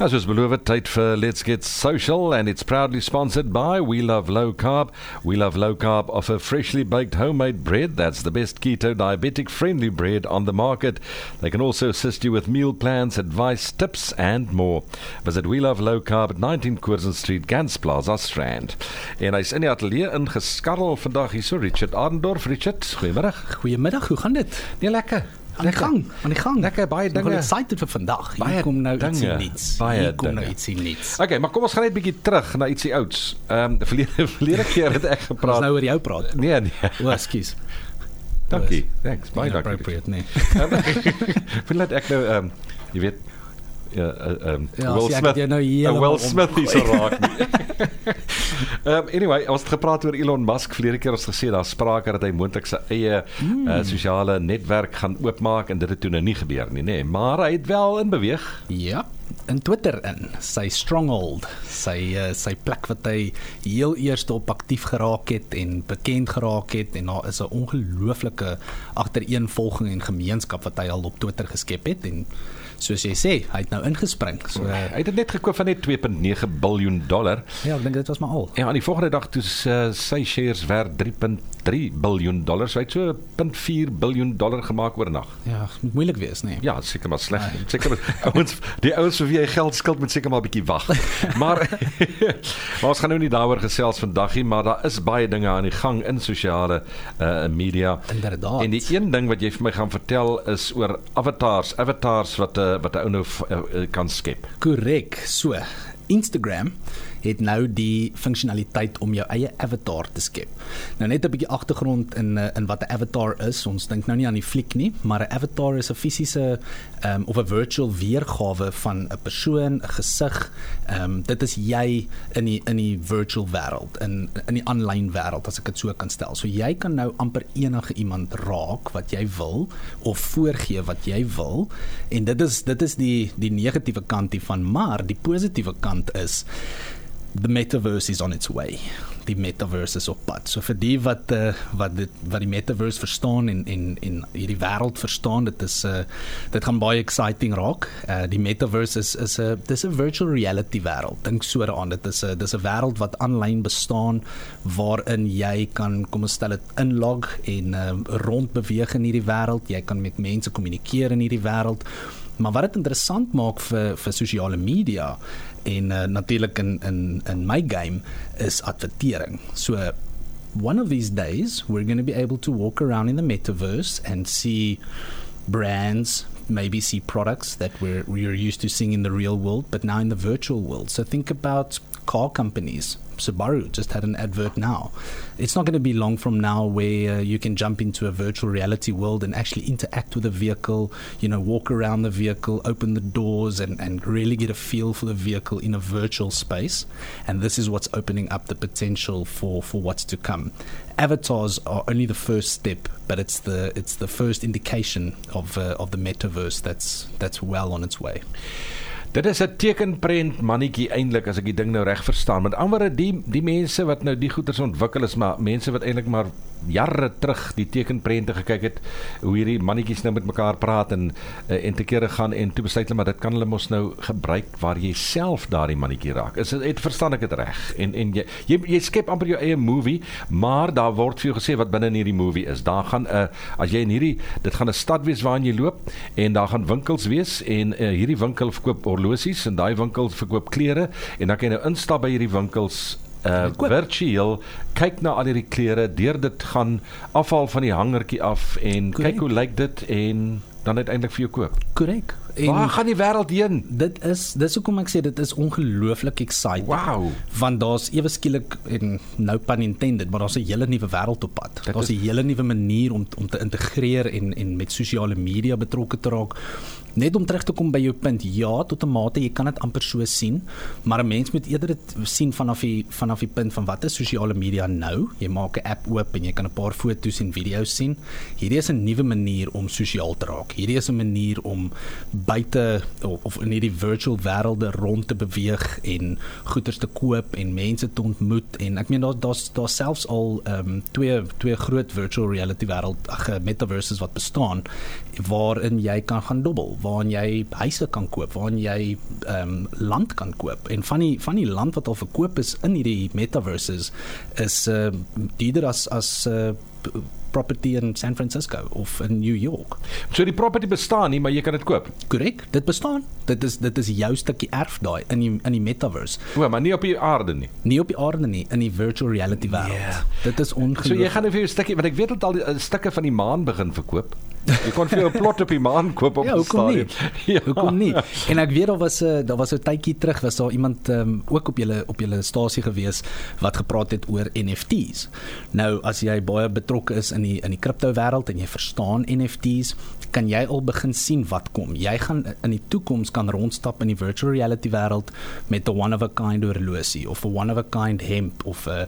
As was beloved, tyd vir Let's Get Social and it's proudly sponsored by We Love Low Carb. We Love Low Carb offer freshly baked homemade bread that's the best keto diabetic friendly bread on the market. They can also assist you with meal plans, advice, tips and more. Visit We Love Low Carb at 19 Curzon Street, Gans Plaza, Strand. En hy's in die ateljee ingeskarrel vandag hier so Richard Arendorf. Richard, goeiemôre. Goeiemiddag, hoe gaan dit? Nee, lekker. Aan die gang, aan die gang. Lekker baie dinge. Ek is excited vir vandag. Hier Baie kom nou dinge. ietsie nuuts. Baie Hier kom nou dinge. ietsie nuuts. Okay, maar kom ons gaan net bietjie terug na ietsie ouds. Ehm um, verlede verlede keer het ek Ons gepraat. nou oor jou praat. Nee, nee. O, ekskuus. Dankie. Thanks. Baie dankie. Appropriate, nee. Vind laat ek nou ehm um, jy weet ja ehm Ja, Will Smith. jou nou uh, heeltemal Will Smith is raak. Ehm um, anyway, ons het gepraat oor Elon Musk verlede keer ons gesê daar sprake dat hy moontlik sy eie Hmm. uh, sosiale netwerk gaan oopmaak en dit het toe nou nie gebeur nie, nê. Nee. Maar hy het wel in beweeg. Ja, in Twitter in, sy stronghold, sy uh, sy plek wat hy heel eers op aktief geraak het en bekend geraak het en daar is 'n ongelooflike agtereenvolging en gemeenskap wat hy al op Twitter geskep het en soos jy sê, hy het nou ingespring. So uh, Hy het dit net gekoop van net 2.9 miljard dollar. ja, ek dink dit was maar al. Ja, aan die volgende dag toe uh, sy shares werd 3.3 miljard dollar, so hy het so 0.4 miljard dollar gemaak oor 'n nag. Ja, moet moeilik wees, nee. Ja, seker maar sleg. Seker maar ouens, die ouens vir wie hy geld skuld moet seker maar 'n bietjie wag. Maar maar ons gaan nou nie daaroor gesels vandag nie, maar daar is baie dinge aan die gang in sosiale uh media. Inderdaad. En die een ding wat jy vir my gaan vertel is oor avatars, avatars wat 'n uh, wat 'n ou nou uh, uh, kan skep. Korrek. So, Instagram het nou die funksionaliteit om jou eie avatar te skep. Nou net 'n bietjie agtergrond in eh, in wat 'n avatar is. Ons dink nou nie aan die fliek nie, maar 'n avatar is 'n fisiese um, of 'n virtual weergawe van 'n persoon, 'n gesig. Ehm um, dit is jy in die in die virtual wêreld, in in die aanlyn wêreld as ek dit so kan stel. So jy kan nou amper enige iemand raak wat jy wil of voorgee wat jy wil en dit is dit is die die negatiewe kant hiervan, maar die positiewe kant is the metaverse is on its way. Die metaverse is op pad. So vir die wat uh, wat dit wat die metaverse verstaan en en en hierdie wêreld verstaan, dit is 'n uh, dit gaan baie exciting raak. Uh, die metaverse is is 'n dis 'n virtual reality wêreld. Dink so daaraan. Dit is 'n dis 'n wêreld wat aanlyn bestaan waarin jy kan kom ons stel dit inlog en um, rondbeweeg in hierdie wêreld. Jy kan met mense kommunikeer in hierdie wêreld. Maar wat dit interessant maak vir vir sosiale media en uh, natuurlik in in in my game is advertering. So one of these days we're going to be able to walk around in the metaverse and see brands maybe see products that we're we're used to seeing in the real world but now in the virtual world so think about car companies Subaru just had an advert now. It's not going to be long from now where uh, you can jump into a virtual reality world and actually interact with a vehicle, you know, walk around the vehicle, open the doors, and, and really get a feel for the vehicle in a virtual space. And this is what's opening up the potential for, for what's to come. Avatars are only the first step, but it's the it's the first indication of uh, of the metaverse that's that's well on its way. Dit is 'n tekenprent mannetjie eintlik as ek die ding nou reg verstaan. Met ander woorde die die mense wat nou die goeders ontwikkel is maar mense wat eintlik maar jare terug die tekenprente gekyk het hoe hierdie mannetjies nou met mekaar praat en uh, en te kere gaan en toe besluit hulle maar dit kan hulle mos nou gebruik waar jy self daardie mannetjie raak. Is dit het verstaan ek dit reg? En en jy, jy jy skep amper jou eie movie, maar daar word vir jou gesê wat binne in hierdie movie is. Daar gaan 'n uh, as jy in hierdie dit gaan 'n stad wees waarin jy loop en daar gaan winkels wees en uh, hierdie winkel verkoop horlosies en daai winkel verkoop klere en dan kan jy nou instap by hierdie winkels uh virtueel kyk na al hierdie klere, deur dit gaan afhaal van die hangertjie af en Korrek. kyk hoe lyk dit en dan uiteindelik vir jou koop. Korrek. Waar gaan die wêreld heen? dit is dis hoekom ek sê dit is ongelooflik exciting. Wow. Want daar's ewe skielik en no pun intended, maar daar's 'n hele nuwe wêreld op pad. Daar's 'n hele nuwe manier om om te integreer en en met sosiale media betrokke te raak. Net om terug te kom by jou punt, ja, tot 'n mate jy kan dit amper so sien, maar 'n mens moet eerder dit sien vanaf die vanaf die punt van wat is sosiale media nou? Jy maak 'n app oop en jy kan 'n paar foto's en video's sien. Hierdie is 'n nuwe manier om sosiaal te raak. Hierdie is 'n manier om buite of, of in hierdie virtual wêrelde rond te beweeg en goederes te koop en mense te ontmoet en ek meen daar daar's daar selfs al ehm um, twee twee groot virtual reality wêreld ag eh, metaverses wat bestaan waarin jy kan gaan dobbel, waarin jy huise kan koop, waarin jy ehm um, land kan koop. En van die van die land wat al verkoop is in hierdie metaverses is uh, dieder as as uh, property in San Francisco of in New York. So die property bestaan nie, maar jy kan dit koop. Korrek, dit bestaan. Dit is dit is jou stukkie erf daai in die in die metaverse. O, maar nie op die aarde nie. Nie op die aarde nie, in die virtual reality wêreld. Yeah. Dit is ongelooflik. So jy gaan net vir jou stukkie, want ek weet dat al die uh, stukke van die maan begin verkoop. Jy kon vir 'n plot op die maan koop op ja, die stadium. Ja, hoekom nie? En ek weet daar was 'n uh, daar was 'n tydjie terug was daar iemand um, ook op julle op julle stasie gewees wat gepraat het oor NFTs. Nou as jy baie betrokke is in die in die kripto wêreld en jy verstaan NFTs, kan jy al begin sien wat kom. Jy gaan in die toekoms kan rondstap in die virtual reality wêreld met 'n one of a kind horlosie of 'n one of a kind hemp of 'n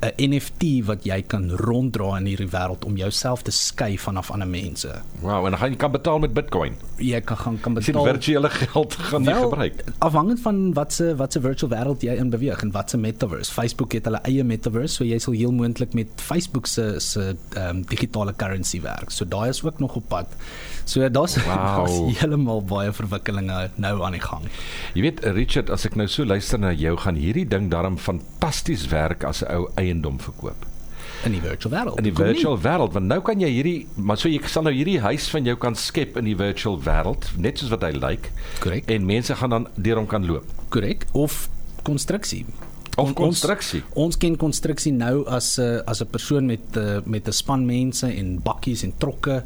'n NFT wat jy kan ronddra in hierdie wêreld om jouself te skei vanaf ander mense. Wow, en dan kan betaal met Bitcoin. Jy kan gaan kan betaal. Sien virtuele geld gaan jy gebruik. Afhangend van wat se wat se virtual wêreld jy in beweeg en wat se metaverse. Facebook het hulle eie metaverse, so jy sal heel moontlik met Facebook se se ehm um, digitale currency werk. So daai is ook nog op pad. So daar's wow. heeltemal baie verwikkelinge nou aan die gang. Jy weet Richard, as ek nou so luister na jou, gaan hierdie ding daarom fantasties werk as 'n ou eiendom verkoop in die virtual wêreld. In die virtual wêreld, want nou kan jy hierdie maar so jy sal nou hierdie huis van jou kan skep in die virtual wêreld, net soos wat hy lyk. Like, Korrek. En mense gaan dan deur hom kan loop. Korrek. Of konstruksie. Of konstruksie. Ons, ons ken konstruksie nou as 'n uh, as 'n persoon met uh, met 'n span mense en bakkies en trokke,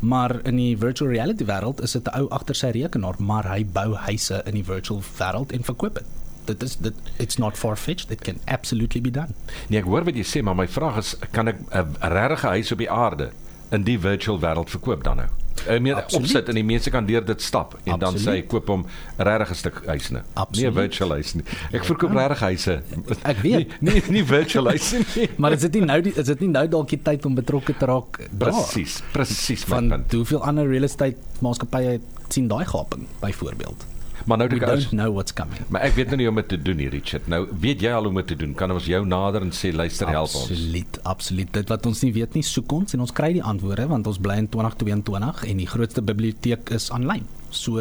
maar in die virtual reality wêreld is dit 'n ou agter sy rekenaar, maar hy bou huise in die virtual wêreld en verkoop dit dit is dit it's not far fetched it can absolutely be done. Nee, ek hoor wat jy sê, maar my vraag is kan ek 'n regte huis op die aarde in die virtual wêreld verkoop dan nou? Ek meen opsit en die mense kan deur dit stap en Absoluut. dan sê hy koop hom regte stuk huis nie. Nie 'n virtual huis nie. Ek verkoop ja. regte huise. Ek weet. Nie nie, nie virtual huise nie. maar is dit nie nou die, is dit nie nou dalk die tyd om betrokke te raak? Presies, presies. Van hoeveel ander real estate maatskappye sien daai gaping byvoorbeeld? Maar nou we don't know what's coming. Maar ek weet nou nie hoe om dit te doen hier Richard. Nou weet jy al hoe om dit te doen. Kan ons jou nader en sê luister help ons. Absoluut, absoluut. Dit wat ons nie weet nie, soek ons en ons kry die antwoorde want ons bly in 2022 en die grootste biblioteek is aanlyn. So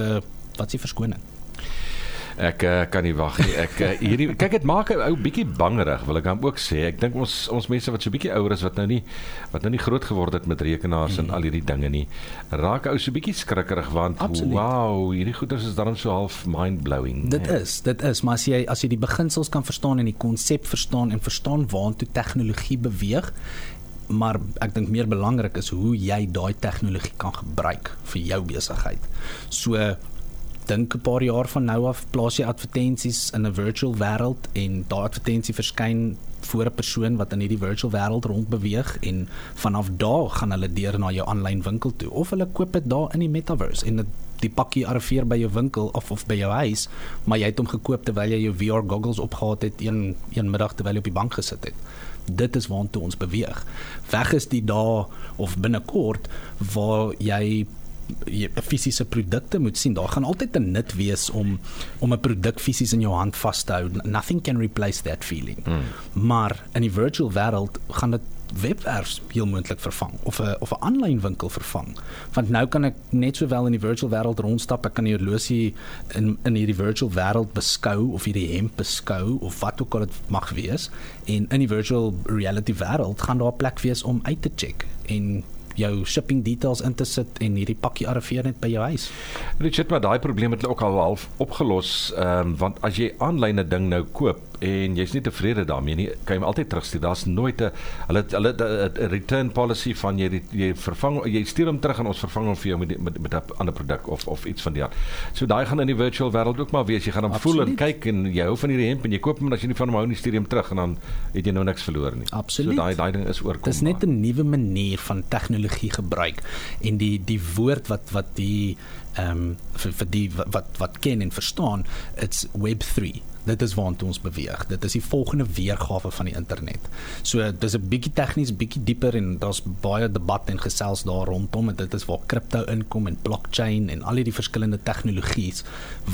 wat is die verskoning? Ek uh, kan nie wag nie. Ek uh, hierdie kyk dit maak 'n ou bietjie bangerig, wil ek dan ook sê. Ek dink ons ons mense wat so bietjie ouer is wat nou nie wat nou nie groot geword het met rekenaars mm. en al hierdie dinge nie, raak ou so bietjie skrikkerig want Absoluut. wow, hierdie goeders is dan so half mind-blowing. Dit nee. is, dit is, maar as jy as jy die beginsels kan verstaan en die konsep verstaan en verstaan waartoe tegnologie beweeg, maar ek dink meer belangrik is hoe jy daai tegnologie kan gebruik vir jou besigheid. So dink 'n paar jaar van nou af plaas jy advertensies in 'n virtual wêreld en daai advertensie verskyn voor 'n persoon wat in hierdie virtual wêreld rondbeweeg en vanaf daar gaan hulle deur na jou aanlyn winkel toe. Of hulle koop dit daar in die metaverse en dit die pakkie arriveer by jou winkel of of by jou huis maar jy het hom gekoop terwyl jy jou VR goggles opgehad het een een middag terwyl jy op die bank gesit het. Dit is waartoe ons beweeg. Weg is die dae of binnekort waar jy fisiese produkte moet sien. Daar gaan altyd 'n nut wees om om 'n produk fisies in jou hand vas te hou. Nothing can replace that feeling. Mm. Maar in die virtual wêreld gaan dit webwerf heel moontlik vervang of 'n of 'n aanlyn winkel vervang. Want nou kan ek net sowel in die virtual wêreld rondstap, ek kan die horlosie in in hierdie virtual wêreld beskou of hierdie hemp beskou of wat ook al dit mag wees en in die virtual reality wêreld gaan daar 'n plek wees om uit te check en jou shipping details in te sit en hierdie pakkie arriveer net by jou huis. Richard, maar daai probleem het hulle ook al half opgelos, ehm um, want as jy aanlyn 'n ding nou koop en jy's nie tevrede daarmee nie, kan jy hom altyd terugstuur. Daar's nooit 'n hulle hulle 'n return policy van jy jy vervang jy stuur hom terug en ons vervang hom vir jou met met, met 'n ander produk of of iets van die aard. So daai gaan in die virtual wêreld ook maar wees. Jy gaan hom voel en kyk en jy hou van hierdie hemp en jy koop hom en as jy nie van hom hou nie, stuur jy hom terug en dan het jy nou niks verloor nie. Absoluut. So daai daai ding is oorkom. Dis net 'n nuwe manier van tegnologie gebruik en die die woord wat wat die ehm um, vir vir die wat wat ken en verstaan, it's web 3 dit is waartoe ons beweeg. Dit is die volgende weergawe van die internet. So dis 'n bietjie tegnies, bietjie dieper en daar's baie debat en gesels daar rondom en dit is waar kripto inkom en blockchain en al hierdie verskillende tegnologies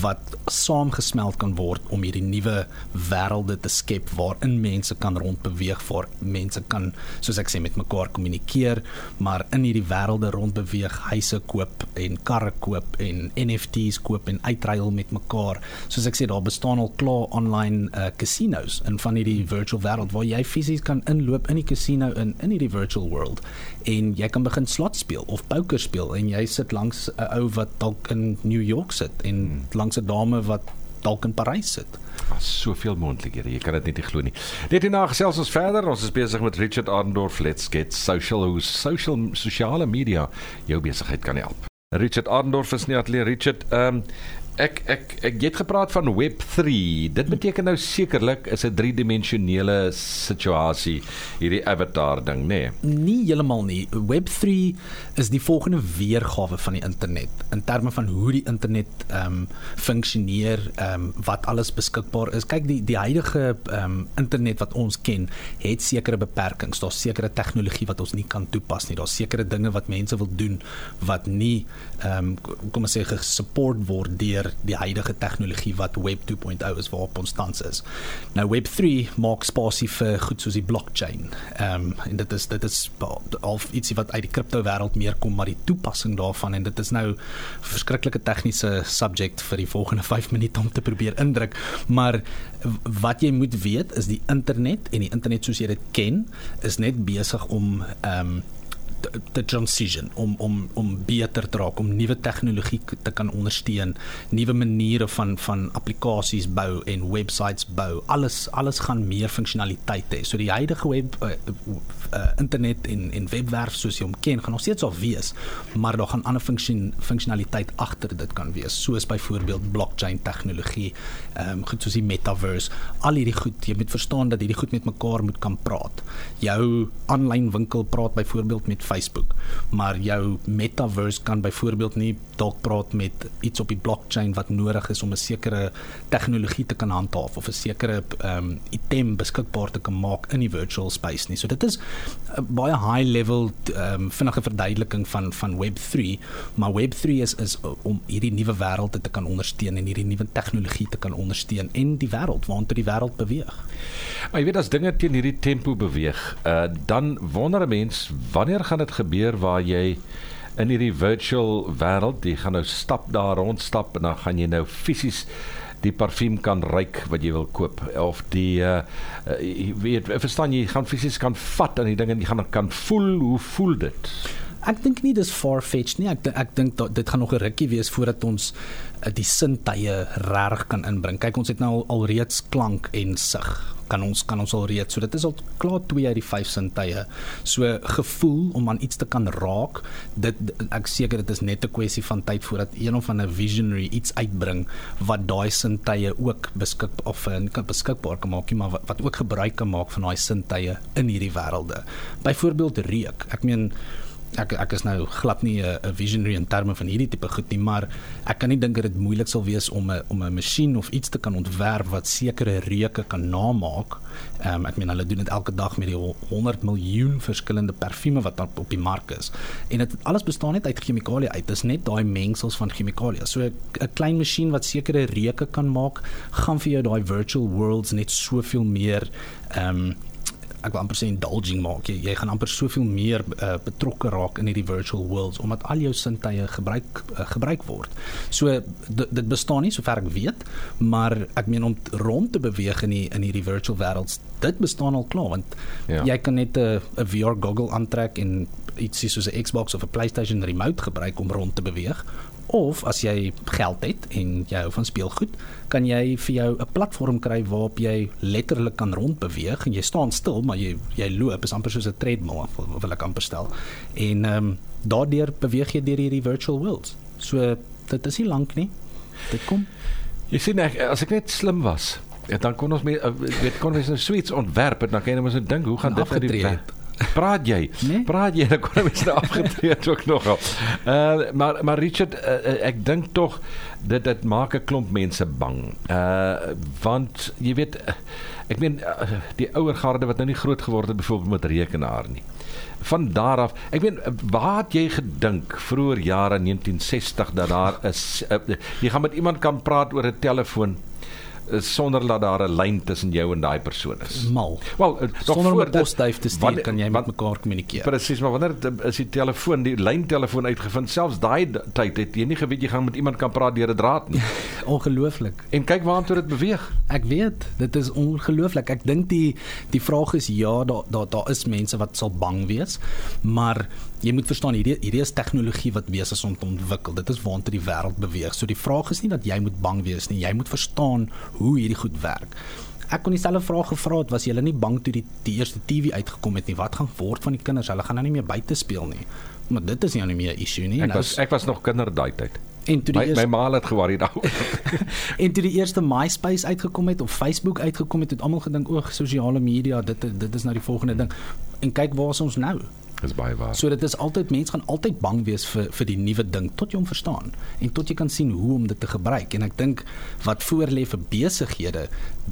wat saamgesmelt kan word om hierdie nuwe wêrelde te skep waarin mense kan rondbeweeg, waar mense kan soos ek sê met mekaar kommunikeer, maar in hierdie wêrelde rondbeweeg, huise koop en karre koop en NFT's koop en uitruil met mekaar. Soos ek sê daar bestaan al klaar online uh, casinos in van hierdie virtual wêreld waar jy fisies kan inloop in die casino in in hierdie virtual world en jy kan begin slot speel of poker speel en jy sit langs 'n ou wat dalk in New York sit en hmm. langs 'n dame wat dalk in Parys sit. Daar's soveel moontlikhede. Jy kan dit net nie glo nie. Dit hierna gesels ons verder. Ons is besig met Richard Arndorf. Let's get social. Hoe social sosiale media jou besigheid kan help. Richard Arndorf is nie atleet Richard. Ehm um, ek ek ek het gepraat van web 3. Dit beteken nou sekerlik is 'n driedimensionele situasie hierdie avatar ding, nê? Nee. Nie heeltemal nie. Web 3 is die volgende weergawe van die internet in terme van hoe die internet ehm um, funksioneer, ehm um, wat alles beskikbaar is. Kyk, die die huidige ehm um, internet wat ons ken, het sekere beperkings. Daar's sekere tegnologie wat ons nie kan toepas nie. Daar's sekere dinge wat mense wil doen wat nie ehm um, kom ons sê gesupport word deur deur die huidige tegnologie wat Web 2.0 is waarop ons tans is. Nou Web 3 maak spasie vir goed soos die blockchain. Ehm um, en dit is dit is al ietsie wat uit die kripto wêreld meer kom maar die toepassing daarvan en dit is nou verskriklike tegniese subject vir die volgende 5 minute om te probeer indruk, maar wat jy moet weet is die internet en die internet soos jy dit ken is net besig om ehm um, the transition om om om beter te raak om nuwe tegnologie te kan ondersteun, nuwe maniere van van applikasies bou en websites bou. Alles alles gaan meer funksionaliteit hê. So die huidige web uh, uh, internet en en webwerf soos jy hom ken, gaan nog steeds al wees, maar daar gaan ander funksie funksionaliteit agter dit kan wees, soos byvoorbeeld blockchain tegnologie, ehm um, goed soos die metaverse. Al hierdie goed, jy moet verstaan dat hierdie goed met mekaar moet kan praat. Jou aanlyn winkel praat byvoorbeeld met Facebook. Maar jou metaverse kan byvoorbeeld nie dalk praat met iets op die blockchain wat nodig is om 'n sekere tegnologie te kan handhaaf of 'n sekere ehm um, item beskikbaar te kan maak in die virtual space nie. So dit is 'n baie high level ehm um, vinnige verduideliking van van web3, maar web3 is is om hierdie nuwe wêreld te kan ondersteun en hierdie nuwe tegnologie te kan ondersteun en die wêreld waantoe die wêreld beweeg. Maar jy weet as dinge teen hierdie tempo beweeg, uh, dan wonder 'n mens wanneer gaan dit gebeur waar jy in hierdie virtual wêreld, jy gaan nou stap daar rond stap en dan gaan jy nou fisies die parfuum kan ruik wat jy wil koop of die uh, jy weet verstaan jy gaan fisies kan vat aan die ding en jy gaan kan voel hoe voel dit Ek dink nie dis far fetched nie. Ek ek dink dit gaan nog 'n rukkie wees voordat ons uh, die sintuie reg kan inbring. Kyk, ons het nou al, al reeds klank en sig kan ons kan ons al reeds. So dit is al klaar 2 uit die 5 sintuie. So gevoel om aan iets te kan raak, dit ek seker dit is net 'n kwessie van tyd voordat een of ander visionary iets uitbring wat daai sintuie ook beskik of uh, kan beskikbaar kan maak, maar wat, wat ook gebruik kan maak van daai sintuie in hierdie wêrelde. Byvoorbeeld reuk. Ek meen ek ek is nou glad nie 'n visionary in terme van hierdie tipe goed nie, maar ek kan nie dink dat dit moeilik sal wees om 'n om 'n masjien of iets te kan ontwerp wat sekere reuke kan namaak. Ehm um, ek meen hulle doen dit elke dag met die 100 miljoen verskillende parfume wat op, die mark is. En dit alles bestaan net uit chemikalieë uit. Dit is net daai mengsels van chemikalieë. So 'n klein masjien wat sekere reuke kan maak, gaan vir jou daai virtual worlds net soveel meer ehm um, ek wil amper sê indulging maak. Jy, jy gaan amper soveel meer uh, betrokke raak in hierdie virtual worlds omdat al jou sintuie gebruik uh, gebruik word. So dit bestaan nie sover ek weet, maar ek meen om rond te beweeg in die, in hierdie virtual wêrelds, dit bestaan al klaar want ja. jy kan net 'n VR goggle aantrek en iets soos 'n Xbox of 'n PlayStation remote gebruik om rond te beweeg of as jy geld het en jy hou van speelgoed, kan jy vir jou 'n platform kry waarop jy letterlik kan rondbeweeg en jy staan stil maar jy jy loop is amper soos 'n treadmill wil ek amper stel. En ehm um, daardeur beweeg jy deur hierdie virtual worlds. So dit is nie lank nie. Dit kom. Jy sien ek as ek net slim was, ja, dan kon ons met weet kon ons 'n suites ontwerp en dan kan jy net so dink hoe gaan dit vir die Praat jy? Nee. Praat jy? Dan kon mens nou afgetree het ook nogal. Uh maar maar Richard, uh, ek dink tog dit dit maak 'n klomp mense bang. Uh want jy weet ek meen die ouer garde wat nou nie groot geword het byvoorbeeld met rekenaar nie. Van daar af, ek meen waar het jy gedink vroeër jare 1960 dat daar is uh, jy gaan met iemand kan praat oor 'n telefoon sonder dat daar 'n lyn tussen jou en daai persoon is. Mal. Wel, uh, sonder om 'n posduif te stuur wanneer, kan jy met mekaar kommunikeer. Presies, maar wanneer is die telefoon, die lyntelefoon uitgevind? Selfs daai tyd het jy nie geweet jy gaan met iemand kan praat deur 'n draad nie. Ongelooflik. En kyk waartoe dit beweeg. Ek weet, dit is ongelooflik. Ek dink die die vraag is ja, daar daar daar is mense wat sal bang wees, maar jy moet verstaan hierdie hierdie is tegnologie wat besig is om te ontwikkel. Dit is waantoe die wêreld beweeg. So die vraag is nie dat jy moet bang wees nie. Jy moet verstaan hoe hierdie goed werk. Ek kon dieselfde vraag gevra het, was julle nie bang toe die die eerste TV uitgekom het nie? Wat gaan word van die kinders? Hulle gaan nou nie meer buite speel nie. Maar dit is nie nou meer 'n issue nie. Ek nou, was ek was nog kinder daai tyd. en toe die My, eerste my ma het geworry daaroor. en toe die eerste MySpace uitgekom het of Facebook uitgekom het, het almal gedink o, sosiale media, dit dit is nou die volgende ding. En kyk waar is ons nou? Dis baie waar. So dit is altyd mense gaan altyd bang wees vir vir die nuwe ding tot jy hom verstaan en tot jy kan sien hoe om dit te gebruik. En ek dink wat voorlê vir besighede,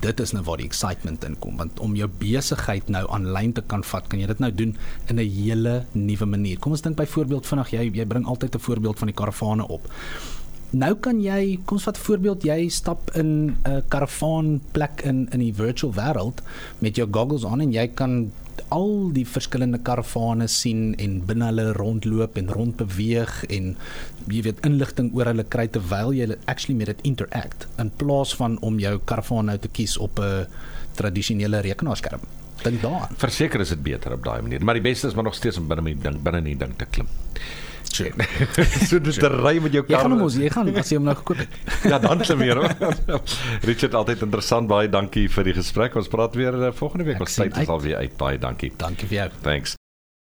dit is nou waar die excitement inkom want om jou besigheid nou aanlyn te kan vat, kan jy dit nou doen in 'n hele nuwe manier. Kom ons dink byvoorbeeld vinnig jy jy bring altyd 'n voorbeeld van die karavane op. Nou kan jy, kom ons vat 'n voorbeeld, jy stap in 'n karavaan plek in in die virtual wêreld met jou goggles aan en jy kan al die verskillende karavane sien en binne hulle rondloop en rondbeweeg en jy weet inligting oor hulle kry terwyl jy actually met dit interact in plaas van om jou karavaan nou te kies op 'n tradisionele rekenaarskerm. Dink daaraan. Verseker is dit beter op daai manier, maar die beste is maar nog steeds om binne die ding binne die ding te klim. Sure. so dis te ry met jou Jy gaan kar. hom ons, jy gaan as jy hom nou gekoop het. Ja, dan klim weer. Richard altyd interessant. Baie dankie vir die gesprek. Ons praat weer uh, volgende week. Ek Ons tyd is uit. al weer uit. Baie dankie. Dankie vir jou. Thanks.